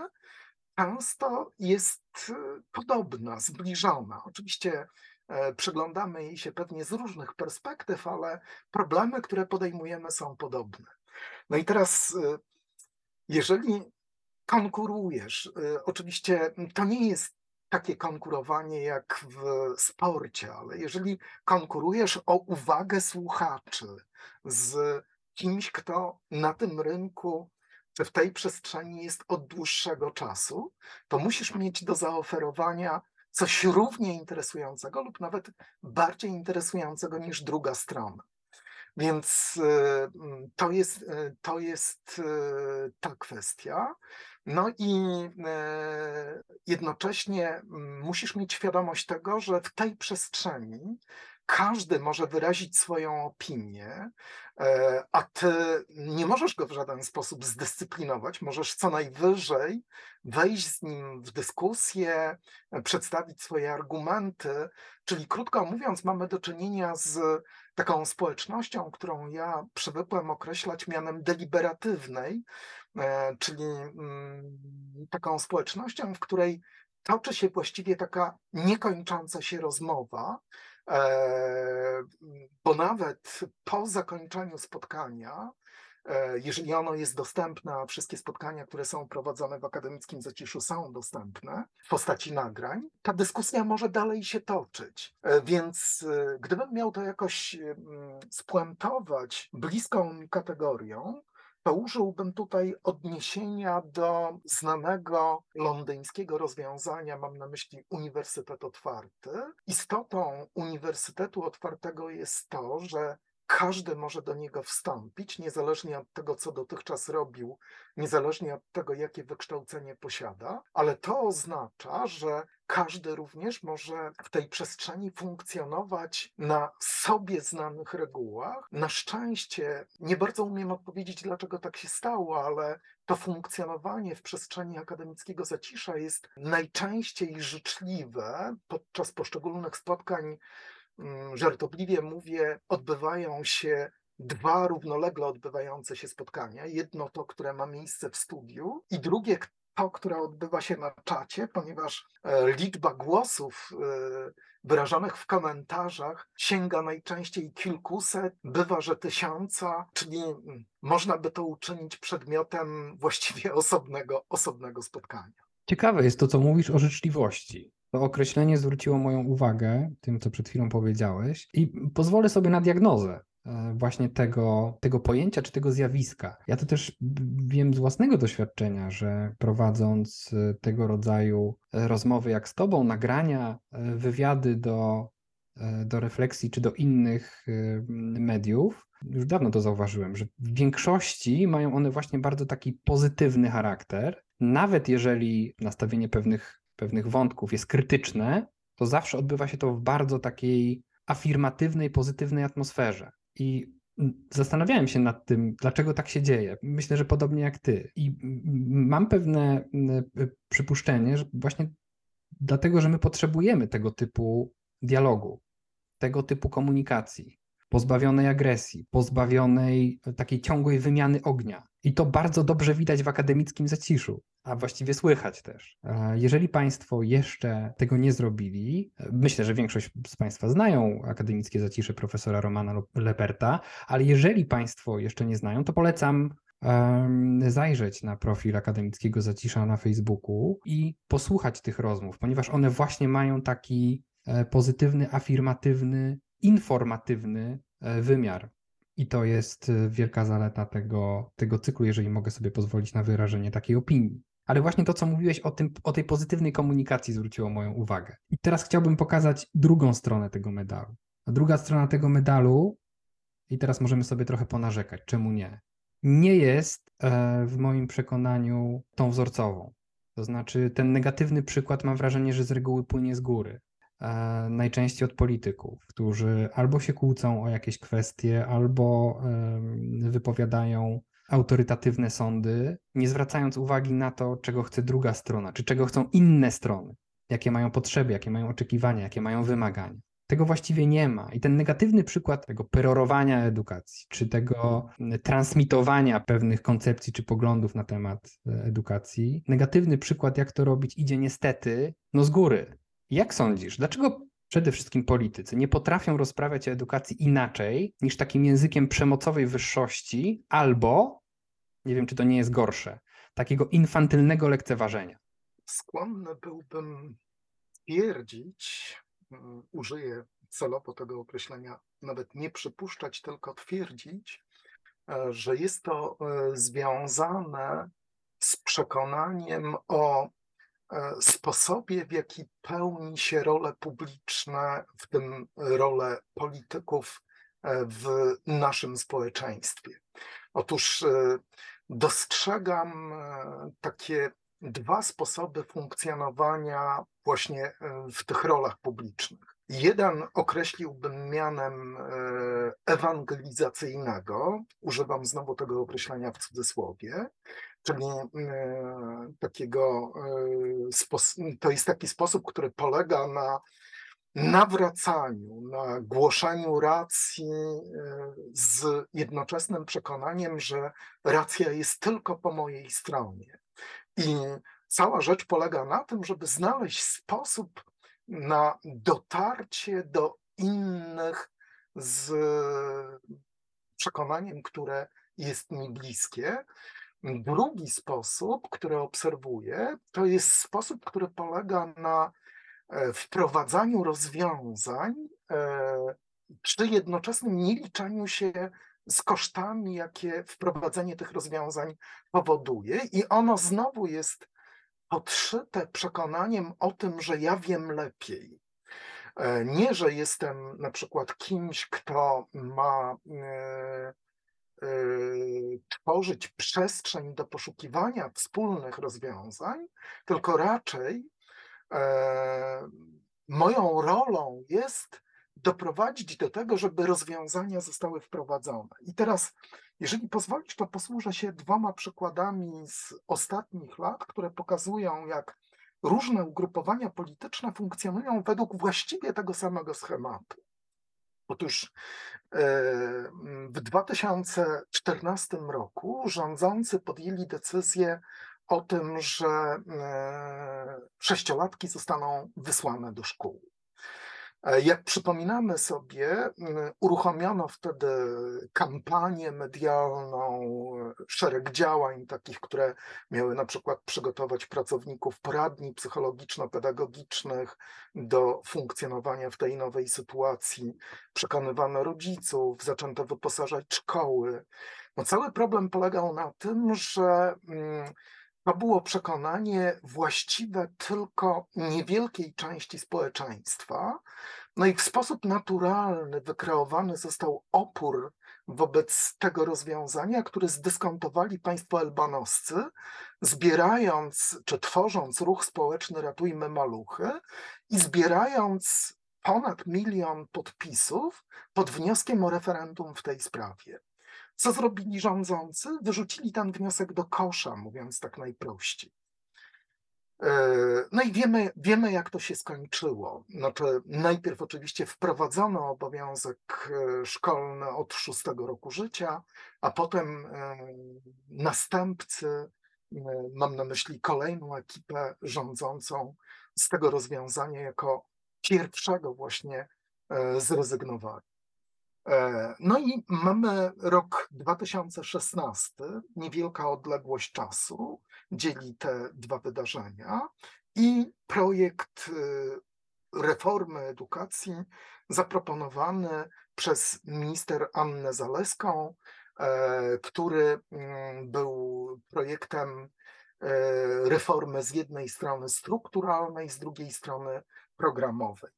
często jest e, podobna, zbliżona. Oczywiście e, przyglądamy jej się pewnie z różnych perspektyw, ale problemy, które podejmujemy, są podobne. No i teraz, e, jeżeli konkurujesz, oczywiście to nie jest takie konkurowanie jak w sporcie, ale jeżeli konkurujesz o uwagę słuchaczy z kimś, kto na tym rynku w tej przestrzeni jest od dłuższego czasu, to musisz mieć do zaoferowania coś równie interesującego lub nawet bardziej interesującego niż druga strona. Więc y, to jest, y, to jest y, ta kwestia. No i jednocześnie musisz mieć świadomość tego, że w tej przestrzeni każdy może wyrazić swoją opinię, e, a ty nie możesz go w żaden sposób zdyscyplinować. Możesz co najwyżej wejść z nim w dyskusję, przedstawić swoje argumenty. Czyli krótko mówiąc, mamy do czynienia z taką społecznością, którą ja przywykłem określać mianem deliberatywnej, e, czyli mm, taką społecznością, w której toczy się właściwie taka niekończąca się rozmowa, e, bo nawet po zakończeniu spotkania, jeżeli ono jest dostępne, a wszystkie spotkania, które są prowadzone w akademickim zaciszu są dostępne w postaci nagrań, ta dyskusja może dalej się toczyć. E, więc gdybym miał to jakoś spuentować bliską kategorią, to użyłbym tutaj odniesienia do znanego londyńskiego rozwiązania, mam na myśli Uniwersytet Otwarty. Istotą Uniwersytetu Otwartego jest to, że każdy może do niego wstąpić, niezależnie od tego, co dotychczas robił, niezależnie od tego, jakie wykształcenie posiada, ale to oznacza, że każdy również może w tej przestrzeni funkcjonować na sobie znanych regułach. Na szczęście nie bardzo umiem odpowiedzieć, dlaczego tak się stało, ale to funkcjonowanie w przestrzeni akademickiego zacisza jest najczęściej życzliwe podczas poszczególnych spotkań żartobliwie mówię, odbywają się dwa równolegle odbywające się spotkania. Jedno to, które ma miejsce w studiu, i drugie to, które odbywa się na czacie, ponieważ e, liczba głosów e, wyrażonych w komentarzach sięga najczęściej kilkuset, bywa, że tysiąca, czyli mm, można by to uczynić przedmiotem właściwie [LAUGHS] osobnego, osobnego spotkania. Ciekawe jest to, co mówisz o życzliwości. To określenie zwróciło moją uwagę tym, co przed chwilą powiedziałeś, i pozwolę sobie na diagnozę e, właśnie tego, tego pojęcia czy tego zjawiska. Ja to też wiem z własnego doświadczenia, że prowadząc e, tego rodzaju e, rozmowy jak z Tobą, nagrania, wywiady do, do refleksji czy do innych mediów, już dawno to zauważyłem, że w większości mają one właśnie bardzo taki pozytywny charakter. Nawet jeżeli nastawienie pewnych pewnych wątków jest krytyczne, to zawsze odbywa się to w bardzo takiej afirmatywnej, pozytywnej atmosferze. I zastanawiałem się nad tym, dlaczego tak się dzieje. Myślę, że podobnie jak ty. I mam pewne przypuszczenie, że właśnie dlatego, że my potrzebujemy tego typu dialogu, tego typu komunikacji, pozbawionej agresji, pozbawionej takiej ciągłej wymiany ognia. I to bardzo dobrze widać w akademickim zaciszu a właściwie słychać też. Jeżeli Państwo jeszcze tego nie zrobili, myślę, że większość z Państwa znają akademickie zacisze profesora Romana Leperta, ale jeżeli Państwo jeszcze nie znają, to polecam zajrzeć na profil akademickiego zacisza na Facebooku i posłuchać tych rozmów, ponieważ one właśnie mają taki e, pozytywny, afirmatywny, informatywny e, wymiar. I to jest e, wielka zaleta tego, tego cyklu, jeżeli mogę sobie pozwolić na wyrażenie takiej opinii. Ale właśnie to, co mówiłeś o, tym, o tej pozytywnej komunikacji, zwróciło moją uwagę. I teraz chciałbym pokazać drugą stronę tego medalu. A druga strona tego medalu, i teraz możemy sobie trochę ponarzekać, czemu nie, nie jest e, w moim przekonaniu tą wzorcową. To znaczy, ten negatywny przykład mam wrażenie, że z reguły płynie z góry. E, najczęściej od polityków, którzy albo się kłócą o jakieś kwestie, albo wypowiadają autorytatywne sądy, nie zwracając uwagi na to, czego chce druga strona, czy czego chcą inne strony, jakie mają potrzeby, jakie mają oczekiwania, jakie mają wymagania. Tego właściwie nie ma. I ten negatywny przykład tego perorowania edukacji, czy tego transmitowania pewnych koncepcji czy poglądów na temat e, edukacji, negatywny przykład, jak to robić, idzie niestety no z góry. Jak sądzisz, dlaczego przede wszystkim politycy, nie potrafią rozprawiać o edukacji inaczej niż takim językiem przemocowej wyższości albo, nie wiem czy to nie jest gorsze, takiego infantylnego lekceważenia. Skłonny byłbym twierdzić, mm, użyję celowo tego określenia, nawet nie przypuszczać, tylko twierdzić, e, że jest to e, związane z przekonaniem o E, sposobie, w jaki pełni się role publiczne, w tym role polityków w naszym społeczeństwie. Otóż dostrzegam takie dwa sposoby funkcjonowania właśnie w tych rolach publicznych. Jeden określiłbym mianem ewangelizacyjnego, używam znowu tego określenia w cudzysłowie, czyli takiego, to jest taki sposób, który polega na nawracaniu, na głoszeniu racji z jednoczesnym przekonaniem, że racja jest tylko po mojej stronie. I cała rzecz polega na tym, żeby znaleźć sposób na dotarcie do innych z przekonaniem, które jest mi bliskie. Drugi sposób, który obserwuję, to jest sposób, który polega na e, wprowadzaniu rozwiązań e, przy jednoczesnym nieliczeniu się z kosztami, jakie wprowadzenie tych rozwiązań powoduje, i ono znowu jest podszyte przekonaniem o tym, że ja wiem lepiej. E, nie, że jestem na przykład kimś, kto ma e, e, tworzyć przestrzeń do poszukiwania wspólnych rozwiązań, tylko raczej moją rolą jest doprowadzić do tego, żeby rozwiązania zostały wprowadzone. I teraz, jeżeli pozwolisz, to posłużę się dwoma przykładami z ostatnich lat, które pokazują, jak różne ugrupowania polityczne funkcjonują według właściwie tego samego schematu. Otóż e, w 2014 roku rządzący podjęli decyzję o tym, że e, sześciolatki zostaną wysłane do szkół. E, jak przypominamy sobie, uruchomiono wtedy kampanię medialną, szereg działań takich, które miały na przykład przygotować pracowników poradni psychologiczno-pedagogicznych do funkcjonowania w tej nowej sytuacji. Przekonywano rodziców, zaczęto wyposażać szkoły. No cały problem polegał na tym, że to było przekonanie właściwe tylko niewielkiej części społeczeństwa. No i w sposób naturalny wykreowany został opór wobec tego rozwiązania, który zdyskontowali państwo elbanoscy, zbierając czy tworząc ruch społeczny Ratujmy Maluchy i zbierając ponad milion podpisów pod wnioskiem o referendum w tej sprawie. Co zrobili rządzący? Wyrzucili ten wniosek do kosza, mówiąc tak najprościej. E, no i wiemy, wiemy, jak to się skończyło. Znaczy, najpierw oczywiście wprowadzono obowiązek e, szkolny od szóstego roku życia, a potem e, następcy, mam na myśli kolejną ekipę rządzącą, z tego rozwiązania jako pierwszego właśnie zrezygnowali. E, no i mamy rok 2016, niewielka odległość czasu dzieli te dwa wydarzenia i projekt y, reformy edukacji zaproponowany przez minister Annę Zaleską, e, który mm, był projektem e, reformy z jednej strony strukturalnej, z drugiej strony programowej.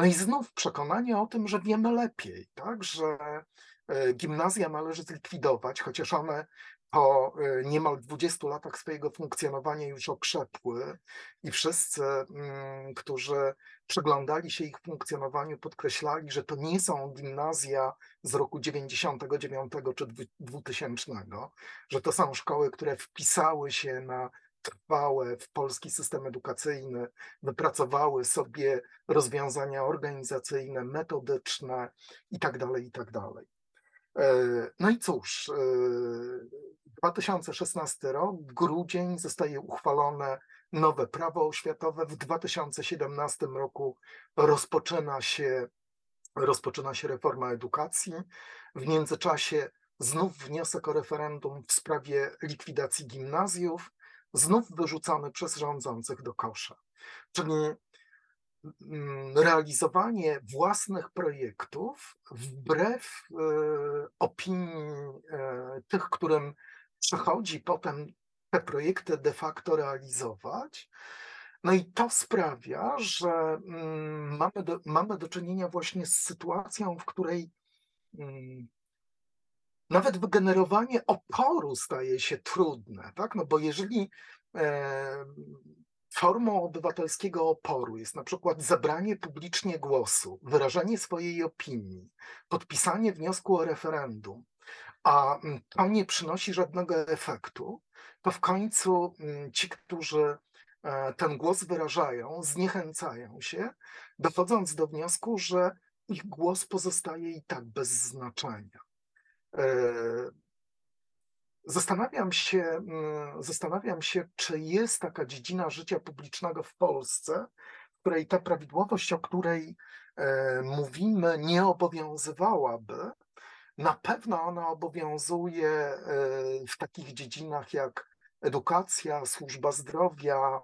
No i znów przekonanie o tym, że wiemy lepiej, tak? że e, gimnazja należy zlikwidować, chociaż one po e, niemal 20 latach swojego funkcjonowania już okrzepły i wszyscy, mm, którzy przyglądali się ich funkcjonowaniu, podkreślali, że to nie są gimnazja z roku 99 czy 2000, że to są szkoły, które wpisały się na trwałe w polski system edukacyjny, wypracowały sobie rozwiązania organizacyjne, metodyczne itd. Tak itd. Tak e, no i cóż, 2016 e, rok, grudzień, zostaje uchwalone nowe prawo oświatowe. W 2017 roku rozpoczyna się, rozpoczyna się reforma edukacji. W międzyczasie znów wniosek o referendum w sprawie likwidacji gimnazjów znów wyrzucony przez rządzących do kosza. Czyli mm, realizowanie własnych projektów wbrew e, opinii e, tych, którym przychodzi potem te projekty de facto realizować. No i to sprawia, że mm, mamy do, mamy do czynienia właśnie z sytuacją, w której mm, nawet wygenerowanie oporu staje się trudne, tak? No bo jeżeli e, formą obywatelskiego oporu jest na przykład zabranie publicznie głosu, wyrażenie swojej opinii, podpisanie wniosku o referendum, a mm, to nie przynosi żadnego efektu, to w końcu mm, ci, którzy e, ten głos wyrażają, zniechęcają się, dochodząc do wniosku, że ich głos pozostaje i tak bez znaczenia. E, zastanawiam się, mm, zastanawiam się, czy jest taka dziedzina życia publicznego w Polsce, w której ta prawidłowość, o której e, mówimy, nie obowiązywałaby, na pewno ona obowiązuje e, w takich dziedzinach jak edukacja, służba zdrowia,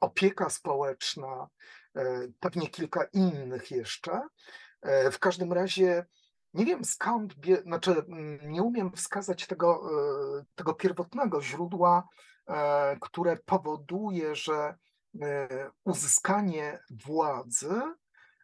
opieka społeczna, pewnie kilka innych jeszcze. W każdym razie nie wiem skąd, znaczy mm, nie umiem wskazać tego, tego pierwotnego źródła, które powoduje, że uzyskanie władzy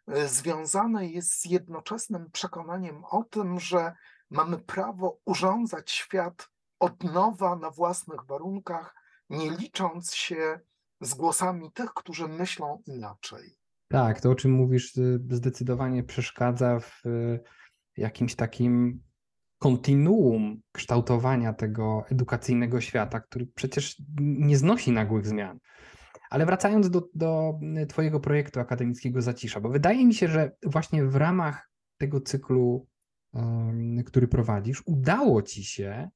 E, związane jest z jednoczesnym przekonaniem o tym, że mamy prawo urządzać świat od nowa na własnych warunkach, nie licząc się z głosami tych, którzy myślą inaczej. Tak, to o czym mówisz y, zdecydowanie przeszkadza w y, jakimś takim kontinuum kształtowania tego edukacyjnego świata, który przecież nie znosi nagłych zmian. Ale wracając do, do Twojego projektu akademickiego Zacisza, bo wydaje mi się, że właśnie w ramach tego cyklu, który prowadzisz, udało Ci się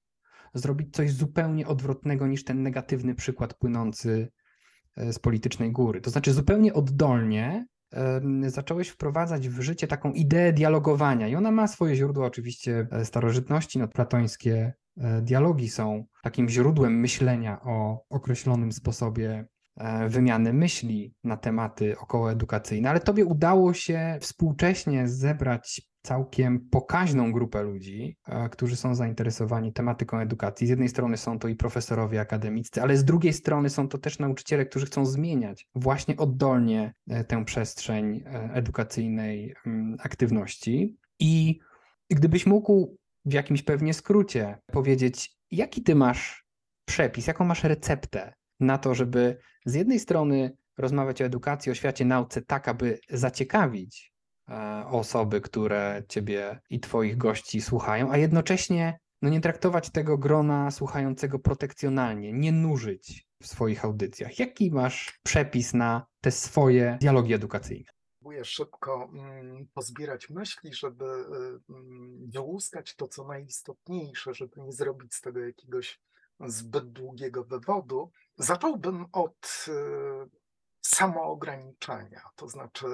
zrobić coś zupełnie odwrotnego niż ten negatywny przykład płynący e, z politycznej góry. To znaczy, zupełnie oddolnie zacząłeś wprowadzać w życie taką ideę dialogowania, i ona ma swoje źródła oczywiście e, starożytności, no, platońskie e, dialogi są takim źródłem myślenia o określonym sposobie E, wymiany myśli na tematy okołoedukacyjne, ale tobie udało się współcześnie zebrać całkiem pokaźną grupę ludzi, e, którzy są zainteresowani tematyką edukacji. Z jednej strony są to i profesorowie akademiccy, ale z drugiej strony są to też nauczyciele, którzy chcą zmieniać właśnie oddolnie e, tę przestrzeń edukacyjnej mm, aktywności. I gdybyś mógł w jakimś pewnie skrócie powiedzieć, jaki ty masz przepis, jaką masz receptę na to, żeby z jednej strony rozmawiać o edukacji, o świecie, nauce, tak aby zaciekawić e, osoby, które ciebie i twoich gości słuchają, a jednocześnie no nie traktować tego grona słuchającego protekcjonalnie, nie nużyć w swoich audycjach. Jaki masz przepis na te swoje dialogi edukacyjne? Próbuję szybko mm, pozbierać myśli, żeby y, mm, wyłuskać to, co najistotniejsze, żeby nie zrobić z tego jakiegoś zbyt długiego wywodu, zacząłbym od y, samoograniczenia. To znaczy,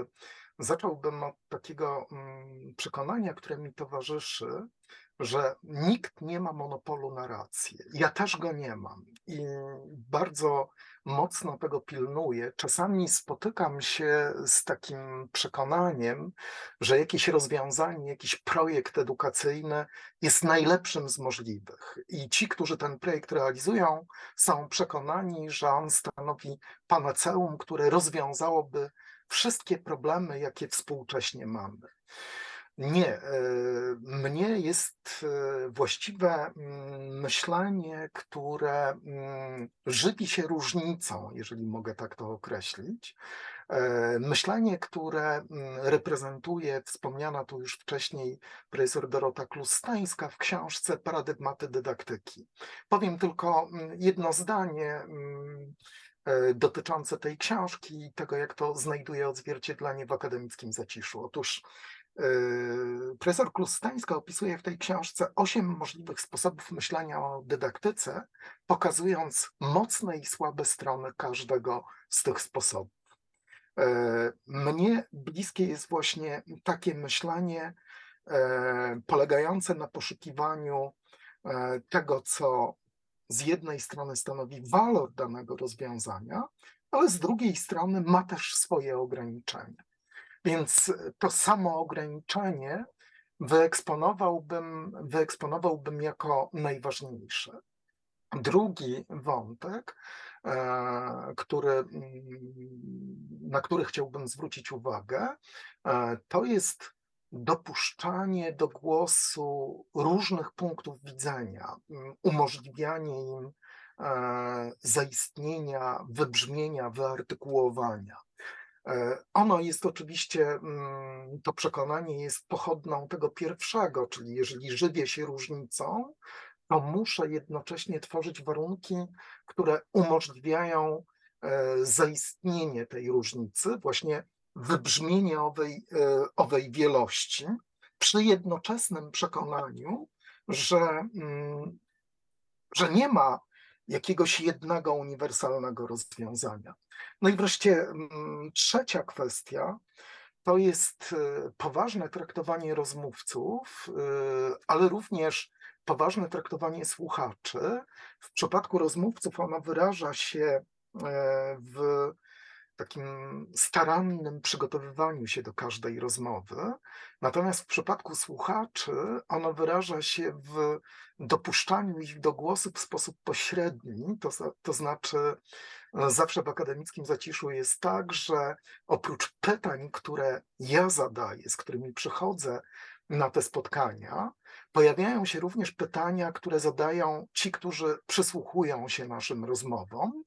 zacząłbym od takiego mm, przekonania, które mi towarzyszy, że nikt nie ma monopolu na rację. Ja też go nie mam i bardzo mocno tego pilnuję. Czasami spotykam się z takim przekonaniem, że jakieś rozwiązanie, jakiś projekt edukacyjny jest najlepszym z możliwych. I ci, którzy ten projekt realizują, są przekonani, że on stanowi panaceum, które rozwiązałoby wszystkie problemy, jakie współcześnie mamy. Nie, e, mnie jest e, właściwe mm, myślenie, które mm, żywi się różnicą, jeżeli mogę tak to określić. E, myślenie, które mm, reprezentuje wspomniana tu już wcześniej profesor Dorota Klustańska w książce Paradygmaty dydaktyki. Powiem tylko jedno zdanie dotyczące tej książki i tego, jak to znajduje odzwierciedlenie w akademickim zaciszu. Otóż Yy, profesor Klustańska opisuje w tej książce osiem możliwych sposobów myślenia o dydaktyce, pokazując mocne i słabe strony każdego z tych sposobów. Yy, mnie bliskie jest właśnie takie myślenie polegające na poszukiwaniu tego, co z jednej strony stanowi walor danego rozwiązania, ale z drugiej strony ma też swoje ograniczenia. Więc to samo ograniczenie wyeksponowałbym, wyeksponowałbym jako najważniejsze. Drugi wątek, e, który, mm, na który chciałbym zwrócić uwagę, e, to jest dopuszczanie do głosu różnych punktów widzenia, mm, umożliwianie im zaistnienia, wybrzmienia, wyartykułowania. Ono jest oczywiście, mm, to przekonanie jest pochodną tego pierwszego, czyli jeżeli żywię się różnicą, to muszę jednocześnie tworzyć warunki, które umożliwiają zaistnienie tej różnicy, właśnie wybrzmienie owej, owej wielości, przy jednoczesnym przekonaniu, że, mm, że nie ma jakiegoś jednego uniwersalnego rozwiązania. No i wreszcie mm, trzecia kwestia to jest y, poważne traktowanie rozmówców, y, ale również poważne traktowanie słuchaczy. W przypadku rozmówców ono wyraża się e, w takim starannym przygotowywaniu się do każdej rozmowy. Natomiast w przypadku słuchaczy ono wyraża się w dopuszczaniu ich do głosu w sposób pośredni, to, to znaczy e, zawsze w akademickim zaciszu jest tak, że oprócz pytań, które ja zadaję, z którymi przychodzę na te spotkania, pojawiają się również pytania, które zadają ci, którzy przysłuchują się naszym rozmowom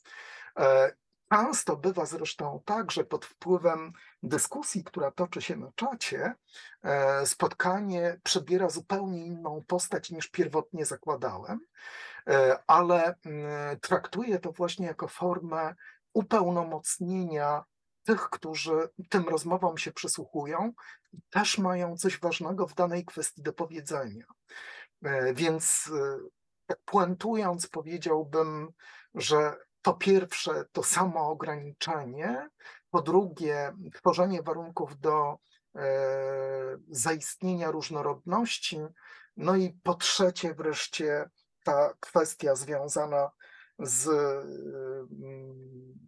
e, Często bywa zresztą tak, że pod wpływem dyskusji, która toczy się na czacie, e, spotkanie przybiera zupełnie inną postać niż pierwotnie zakładałem, e, ale mm, traktuję to właśnie jako formę upełnomocnienia tych, którzy tym rozmowom się przysłuchują też mają coś ważnego w danej kwestii do powiedzenia. E, więc tak puentując, powiedziałbym, że po pierwsze to samo ograniczenie, po drugie tworzenie warunków do e, zaistnienia różnorodności, no i po trzecie wreszcie ta kwestia związana z mm,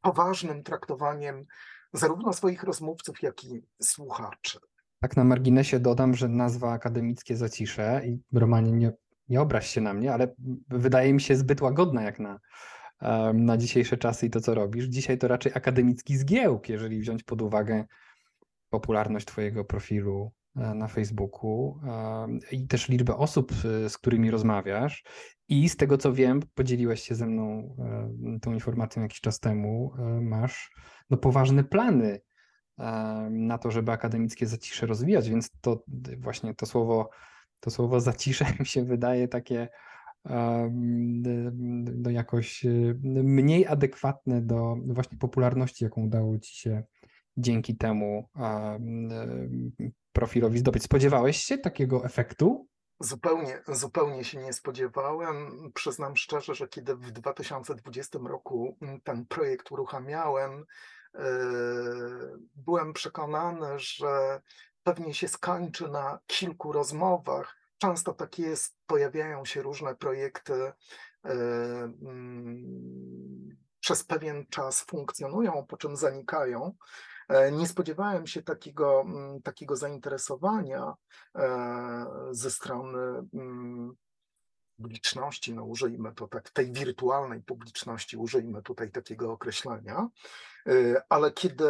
poważnym traktowaniem zarówno swoich rozmówców, jak i słuchaczy. Tak na marginesie dodam, że nazwa akademickie zacisze i Romanie nie, nie obraź się na mnie, ale wydaje mi się zbyt łagodna jak na na dzisiejsze czasy i to, co robisz. Dzisiaj to raczej akademicki zgiełk, jeżeli wziąć pod uwagę popularność Twojego profilu e, na Facebooku i też liczbę osób, e, z którymi rozmawiasz. I z tego co wiem, podzieliłeś się ze mną e, tą informacją jakiś czas temu, masz no, poważne plany na to, żeby akademickie zacisze rozwijać, więc to właśnie to słowo, to słowo zacisze [LAUGHS] mi się wydaje takie no jakoś mniej adekwatne do właśnie popularności, jaką udało ci się dzięki temu profilowi zdobyć. Spodziewałeś się takiego efektu? Zupełnie, zupełnie się nie spodziewałem. Przyznam szczerze, że kiedy w 2020 roku ten projekt uruchamiałem, y, byłem przekonany, że pewnie się skończy na kilku rozmowach, Często tak jest, pojawiają się różne projekty, e, mm, przez pewien czas funkcjonują, po czym zanikają. E, nie spodziewałem się takiego, mm, takiego zainteresowania e, ze strony mm, publiczności, no użyjmy to tak, tej wirtualnej publiczności, użyjmy tutaj takiego określenia, ale kiedy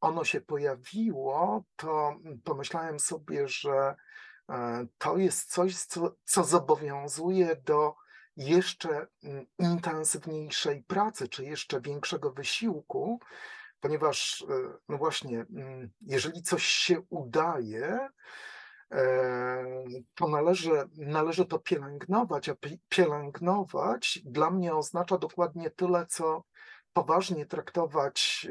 ono się pojawiło, to pomyślałem sobie, że to jest coś, co, co zobowiązuje do jeszcze mm, intensywniejszej pracy, czy jeszcze większego wysiłku, ponieważ, e, no właśnie, mm, jeżeli coś się udaje, e, to należy, należy to pielęgnować, a pielęgnować dla mnie oznacza dokładnie tyle, co poważnie traktować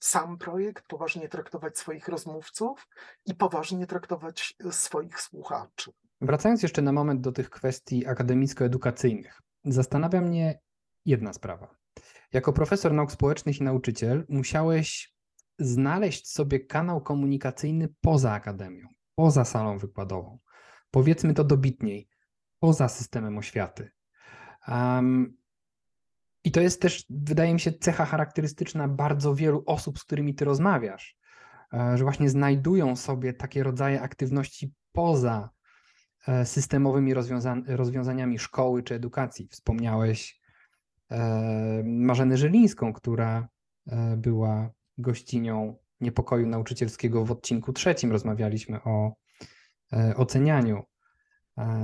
sam projekt, poważnie traktować swoich rozmówców i poważnie traktować e, swoich słuchaczy. Wracając jeszcze na moment do tych kwestii akademicko-edukacyjnych, zastanawia mnie jedna sprawa. Jako profesor nauk społecznych i nauczyciel musiałeś znaleźć sobie kanał komunikacyjny poza akademią, poza salą wykładową. Powiedzmy to dobitniej, poza systemem oświaty. Um, i to jest też, wydaje mi się, cecha charakterystyczna bardzo wielu osób, z którymi ty rozmawiasz, e, że właśnie znajdują sobie takie rodzaje aktywności poza e, systemowymi rozwiąza rozwiązaniami szkoły czy edukacji. Wspomniałeś e, Marzenę Żylińską, która była gościnią niepokoju nauczycielskiego w odcinku trzecim. Rozmawialiśmy o ocenianiu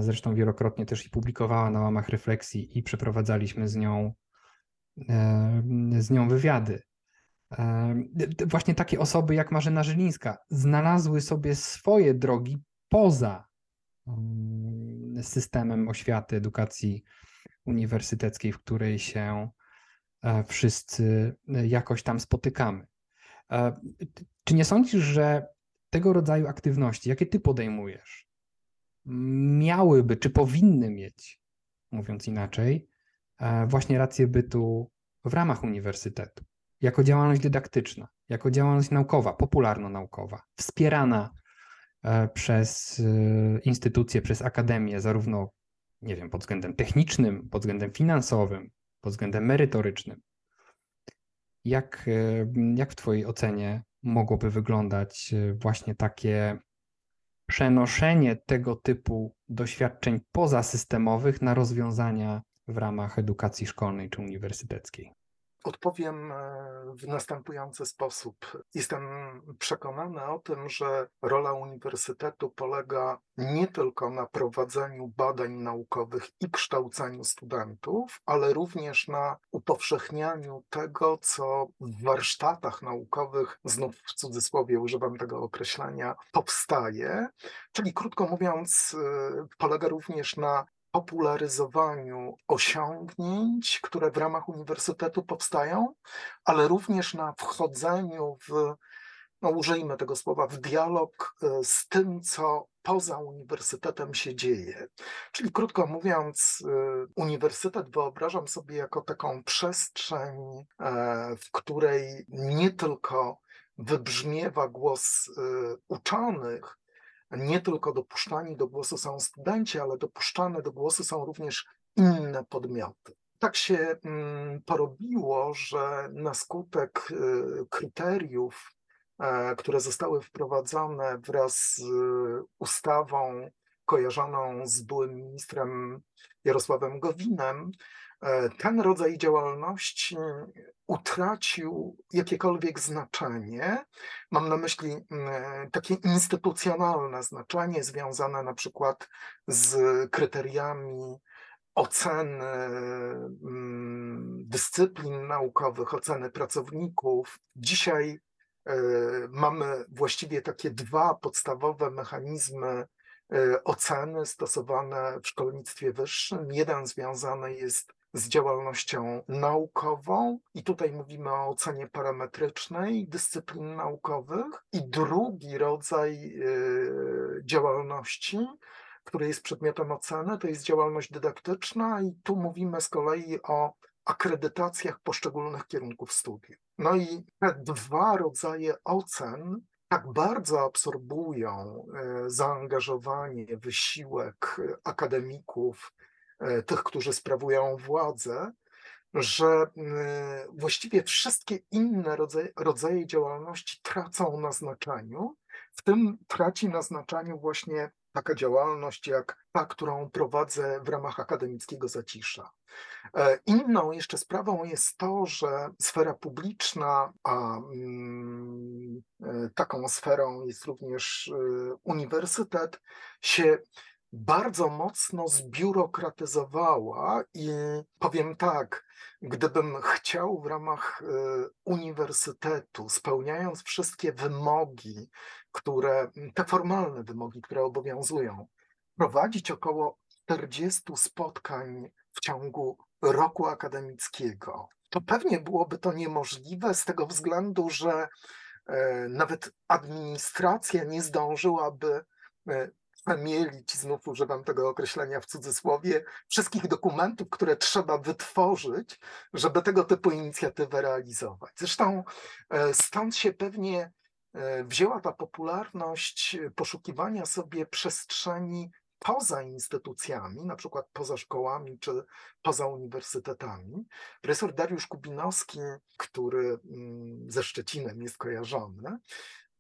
zresztą wielokrotnie też i publikowała na łamach refleksji i przeprowadzaliśmy z nią, z nią wywiady. Właśnie takie osoby jak Marzena Żylińska znalazły sobie swoje drogi poza systemem oświaty, edukacji uniwersyteckiej, w której się e, wszyscy jakoś tam spotykamy. E, czy nie sądzisz, że tego rodzaju aktywności, jakie ty podejmujesz, miałyby, czy powinny mieć, mówiąc inaczej, e, właśnie rację bytu w ramach uniwersytetu, jako działalność dydaktyczna, jako działalność naukowa, popularno-naukowa, wspierana e, przez instytucje, przez akademię, zarówno, nie wiem, pod względem technicznym, pod względem finansowym, pod względem merytorycznym. Jak, jak w Twojej ocenie mogłoby wyglądać e, właśnie takie przenoszenie tego typu doświadczeń pozasystemowych na rozwiązania w ramach edukacji szkolnej czy uniwersyteckiej? Odpowiem e, w następujący sposób. Jestem przekonany o tym, że rola uniwersytetu polega nie tylko na prowadzeniu badań naukowych i kształceniu studentów, ale również na upowszechnianiu tego, co w warsztatach naukowych, znów w cudzysłowie używam tego określenia, powstaje. Czyli krótko mówiąc, e, polega również na popularyzowaniu osiągnięć, które w ramach uniwersytetu powstają, ale również na wchodzeniu w, no użyjmy tego słowa, w dialog e, z tym, co poza uniwersytetem się dzieje. Czyli krótko mówiąc, e, uniwersytet wyobrażam sobie jako taką przestrzeń, e, w której nie tylko wybrzmiewa głos uczonych, nie tylko dopuszczani do głosu są studenci, ale dopuszczane do głosu są również inne podmioty. Tak się mm, porobiło, że na skutek y, kryteriów, e, które zostały wprowadzone wraz z ustawą kojarzoną z byłym ministrem Jarosławem Gowinem, ten rodzaj działalności utracił jakiekolwiek znaczenie. Mam na myśli mm, takie instytucjonalne znaczenie związane na przykład z kryteriami oceny mm, dyscyplin naukowych, oceny pracowników. Dzisiaj e, mamy właściwie takie dwa podstawowe mechanizmy e, oceny stosowane w szkolnictwie wyższym. Jeden związany jest z działalnością naukową, i tutaj mówimy o ocenie parametrycznej dyscyplin naukowych, i drugi rodzaj y, działalności, który jest przedmiotem oceny, to jest działalność dydaktyczna, i tu mówimy z kolei o akredytacjach poszczególnych kierunków studiów. No i te dwa rodzaje ocen tak bardzo absorbują y, zaangażowanie, wysiłek akademików, E, tych, którzy sprawują władzę, że e, właściwie wszystkie inne rodzaje, rodzaje działalności tracą na znaczeniu. W tym traci na znaczeniu właśnie taka działalność jak ta, którą prowadzę w ramach akademickiego zacisza. E, inną jeszcze sprawą jest to, że sfera publiczna, a mm, taką sferą jest również uniwersytet, się bardzo mocno zbiurokratyzowała i powiem tak, gdybym chciał w ramach y, uniwersytetu, spełniając wszystkie wymogi, które, te formalne wymogi, które obowiązują, prowadzić około 40 spotkań w ciągu roku akademickiego, to pewnie byłoby to niemożliwe z tego względu, że e, nawet administracja nie zdążyłaby e, przemielić, znów używam tego określenia w cudzysłowie, wszystkich dokumentów, które trzeba wytworzyć, żeby tego typu inicjatywę realizować. Zresztą e, stąd się pewnie e, wzięła ta popularność poszukiwania sobie przestrzeni poza instytucjami, na przykład poza szkołami czy poza uniwersytetami. Profesor Dariusz Kubinowski, który mm, ze Szczecinem jest kojarzony,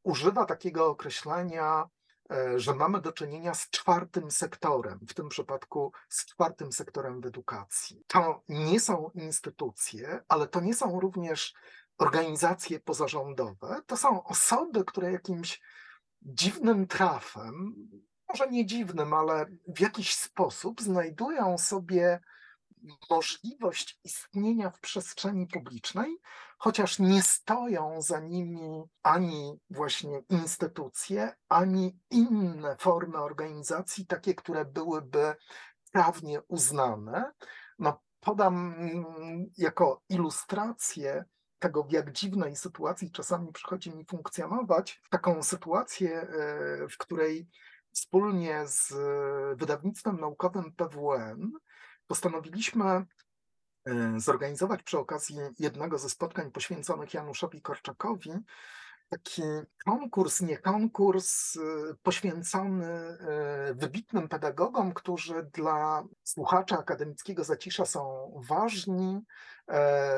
używa takiego określenia E, że mamy do czynienia z czwartym sektorem, w tym przypadku z czwartym sektorem w edukacji. To nie są instytucje, ale to nie są również organizacje pozarządowe, to są osoby, które jakimś dziwnym trafem może nie dziwnym, ale w jakiś sposób znajdują sobie możliwość istnienia w przestrzeni publicznej, chociaż nie stoją za nimi ani właśnie instytucje, ani inne formy organizacji, takie, które byłyby prawnie uznane. No, podam mm, jako ilustrację tego, w jak dziwnej sytuacji czasami przychodzi mi funkcjonować, taką sytuację, e, w której wspólnie z wydawnictwem naukowym PWN postanowiliśmy e, zorganizować przy okazji jednego ze spotkań poświęconych Januszowi Korczakowi taki konkurs, nie konkurs, e, poświęcony e, wybitnym pedagogom, którzy dla słuchacza akademickiego zacisza są ważni.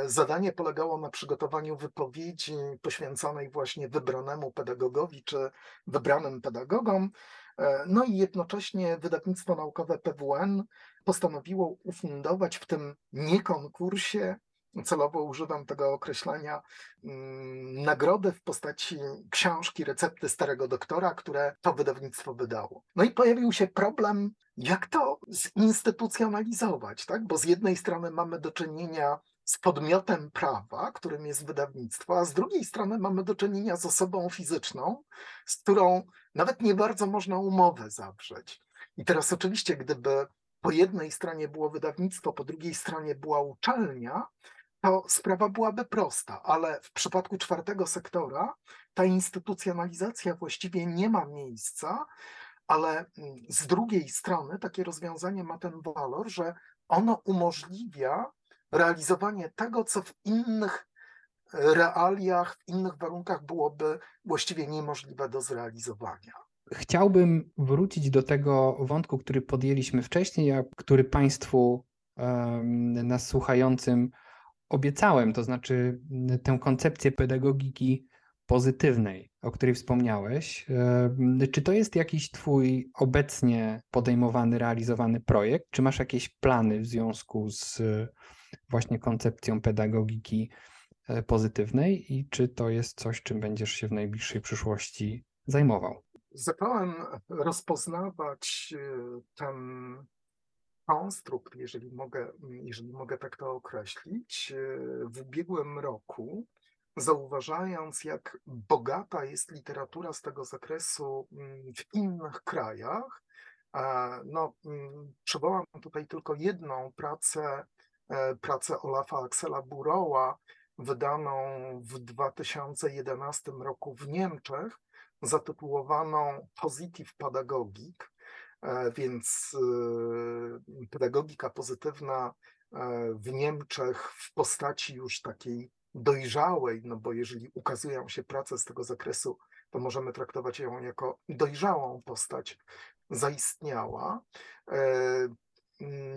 Zadanie polegało na przygotowaniu wypowiedzi poświęconej właśnie wybranemu pedagogowi czy wybranym pedagogom. No i jednocześnie wydawnictwo naukowe PWN postanowiło ufundować w tym niekonkursie, celowo używam tego określenia, mm, nagrodę w postaci książki Recepty Starego Doktora, które to wydawnictwo wydało. No i pojawił się problem, jak to zinstytucjonalizować, tak? Bo z jednej strony mamy do czynienia z podmiotem prawa, którym jest wydawnictwo, a z drugiej strony mamy do czynienia z osobą fizyczną, z którą nawet nie bardzo można umowę zawrzeć. I teraz oczywiście, gdyby po jednej stronie było wydawnictwo, po drugiej stronie była uczelnia, to sprawa byłaby prosta, ale w przypadku czwartego sektora ta instytucjonalizacja właściwie nie ma miejsca, ale mm, z drugiej strony takie rozwiązanie ma ten walor, że ono umożliwia realizowanie tego, co w innych realiach, w innych warunkach byłoby właściwie niemożliwe do zrealizowania. Chciałbym wrócić do tego wątku, który podjęliśmy wcześniej, a który Państwu nas słuchającym obiecałem, to znaczy tę koncepcję pedagogiki pozytywnej, o której wspomniałeś. Czy to jest jakiś Twój obecnie podejmowany, realizowany projekt? Czy masz jakieś plany w związku z właśnie koncepcją pedagogiki e, pozytywnej i czy to jest coś, czym będziesz się w najbliższej przyszłości zajmował? Zacząłem rozpoznawać e, ten konstrukt, jeżeli mogę, jeżeli mogę tak to określić, e, w ubiegłym roku, zauważając, jak bogata jest literatura z tego zakresu mm, w innych krajach. No, mm, przywołam tutaj tylko jedną pracę pracę Olafa Axela Burowa, wydaną w 2011 roku w Niemczech, zatytułowaną Positive Pedagogik, e, więc e, pedagogika pozytywna w Niemczech w postaci już takiej dojrzałej, no bo jeżeli ukazują się prace z tego zakresu, to możemy traktować ją jako dojrzałą postać, zaistniała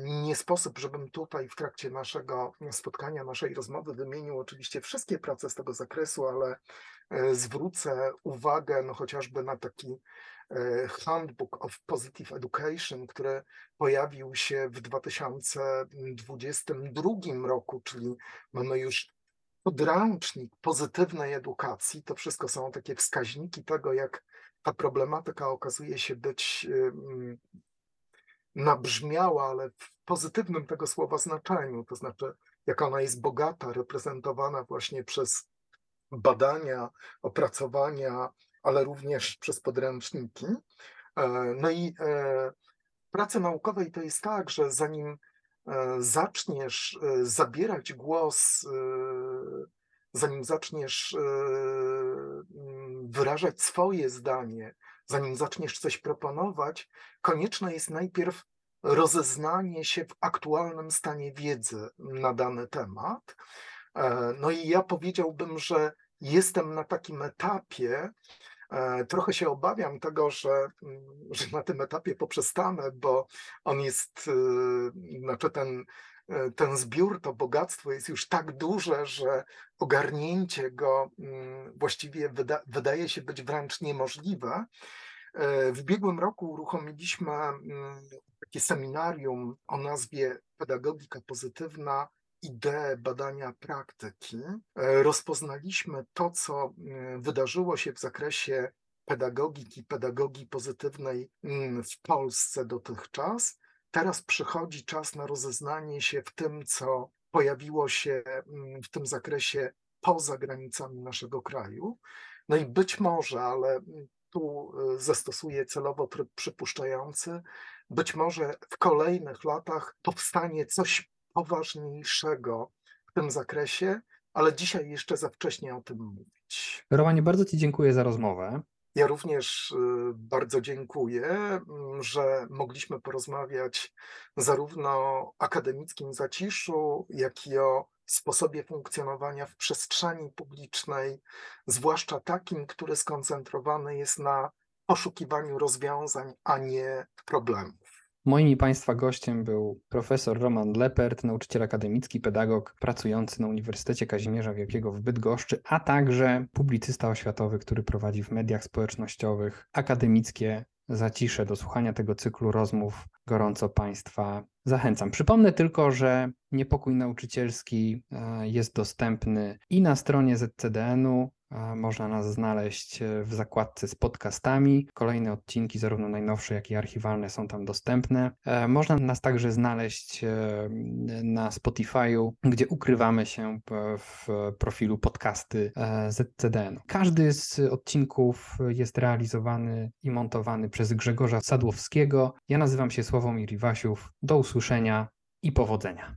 nie sposób, żebym tutaj w trakcie naszego spotkania, naszej rozmowy wymienił oczywiście wszystkie prace z tego zakresu, ale e, zwrócę uwagę no chociażby na taki e, Handbook of Positive Education, który pojawił się w 2022 roku, czyli mamy już podręcznik pozytywnej edukacji. To wszystko są takie wskaźniki tego, jak ta problematyka okazuje się być nabrzmiała, ale w pozytywnym tego słowa znaczeniu, to znaczy jak ona jest bogata, reprezentowana właśnie przez badania, opracowania, ale również przez podręczniki. E, no i e, w pracy naukowej to jest tak, że zanim e, zaczniesz zabierać głos, zanim zaczniesz wyrażać swoje zdanie, zanim zaczniesz coś proponować, konieczne jest najpierw rozeznanie się w aktualnym stanie wiedzy na dany temat. E, no i ja powiedziałbym, że jestem na takim etapie, e, Trochę się obawiam tego, że, mm, że na tym etapie poprzestanę, bo on jest, e, znaczy ten, ten zbiór, to bogactwo jest już tak duże, że ogarnięcie go mm, właściwie wyda, wydaje się być wręcz niemożliwe. W ubiegłym roku uruchomiliśmy mm, takie seminarium o nazwie Pedagogika Pozytywna idee badania praktyki. Rozpoznaliśmy to, co mm, wydarzyło się w zakresie pedagogiki, pedagogii pozytywnej w Polsce dotychczas. Teraz przychodzi czas na rozeznanie się w tym, co pojawiło się mm, w tym zakresie poza granicami naszego kraju. No i być może, ale tu y, zastosuję celowo tryb przypuszczający, być może w kolejnych latach powstanie coś poważniejszego w tym zakresie, ale dzisiaj jeszcze za wcześnie o tym mówić. Romanie, bardzo Ci dziękuję za rozmowę. Ja również y, bardzo dziękuję, mm, że mogliśmy porozmawiać zarówno o akademickim zaciszu, jak i o sposobie funkcjonowania w przestrzeni publicznej, zwłaszcza takim, który skoncentrowany jest na poszukiwaniu rozwiązań, a nie problemów. Moim i Państwa gościem był profesor Roman Lepert, nauczyciel akademicki, pedagog pracujący na Uniwersytecie Kazimierza Wielkiego w Bydgoszczy, a także publicysta oświatowy, który prowadzi w mediach społecznościowych akademickie zacisze do słuchania tego cyklu rozmów. Gorąco Państwa zachęcam. Przypomnę tylko, że niepokój nauczycielski e, jest dostępny i na stronie ZCDN-u, można nas znaleźć e, w zakładce z podcastami. Kolejne odcinki, zarówno najnowsze, jak i archiwalne, są tam dostępne. E, można nas także znaleźć e, na Spotify'u, gdzie ukrywamy się w profilu podcasty ZCDN. Każdy z odcinków jest realizowany i montowany przez Grzegorza Sadłowskiego. Ja nazywam się Sławomir Iwasiów. Do usłyszenia i powodzenia.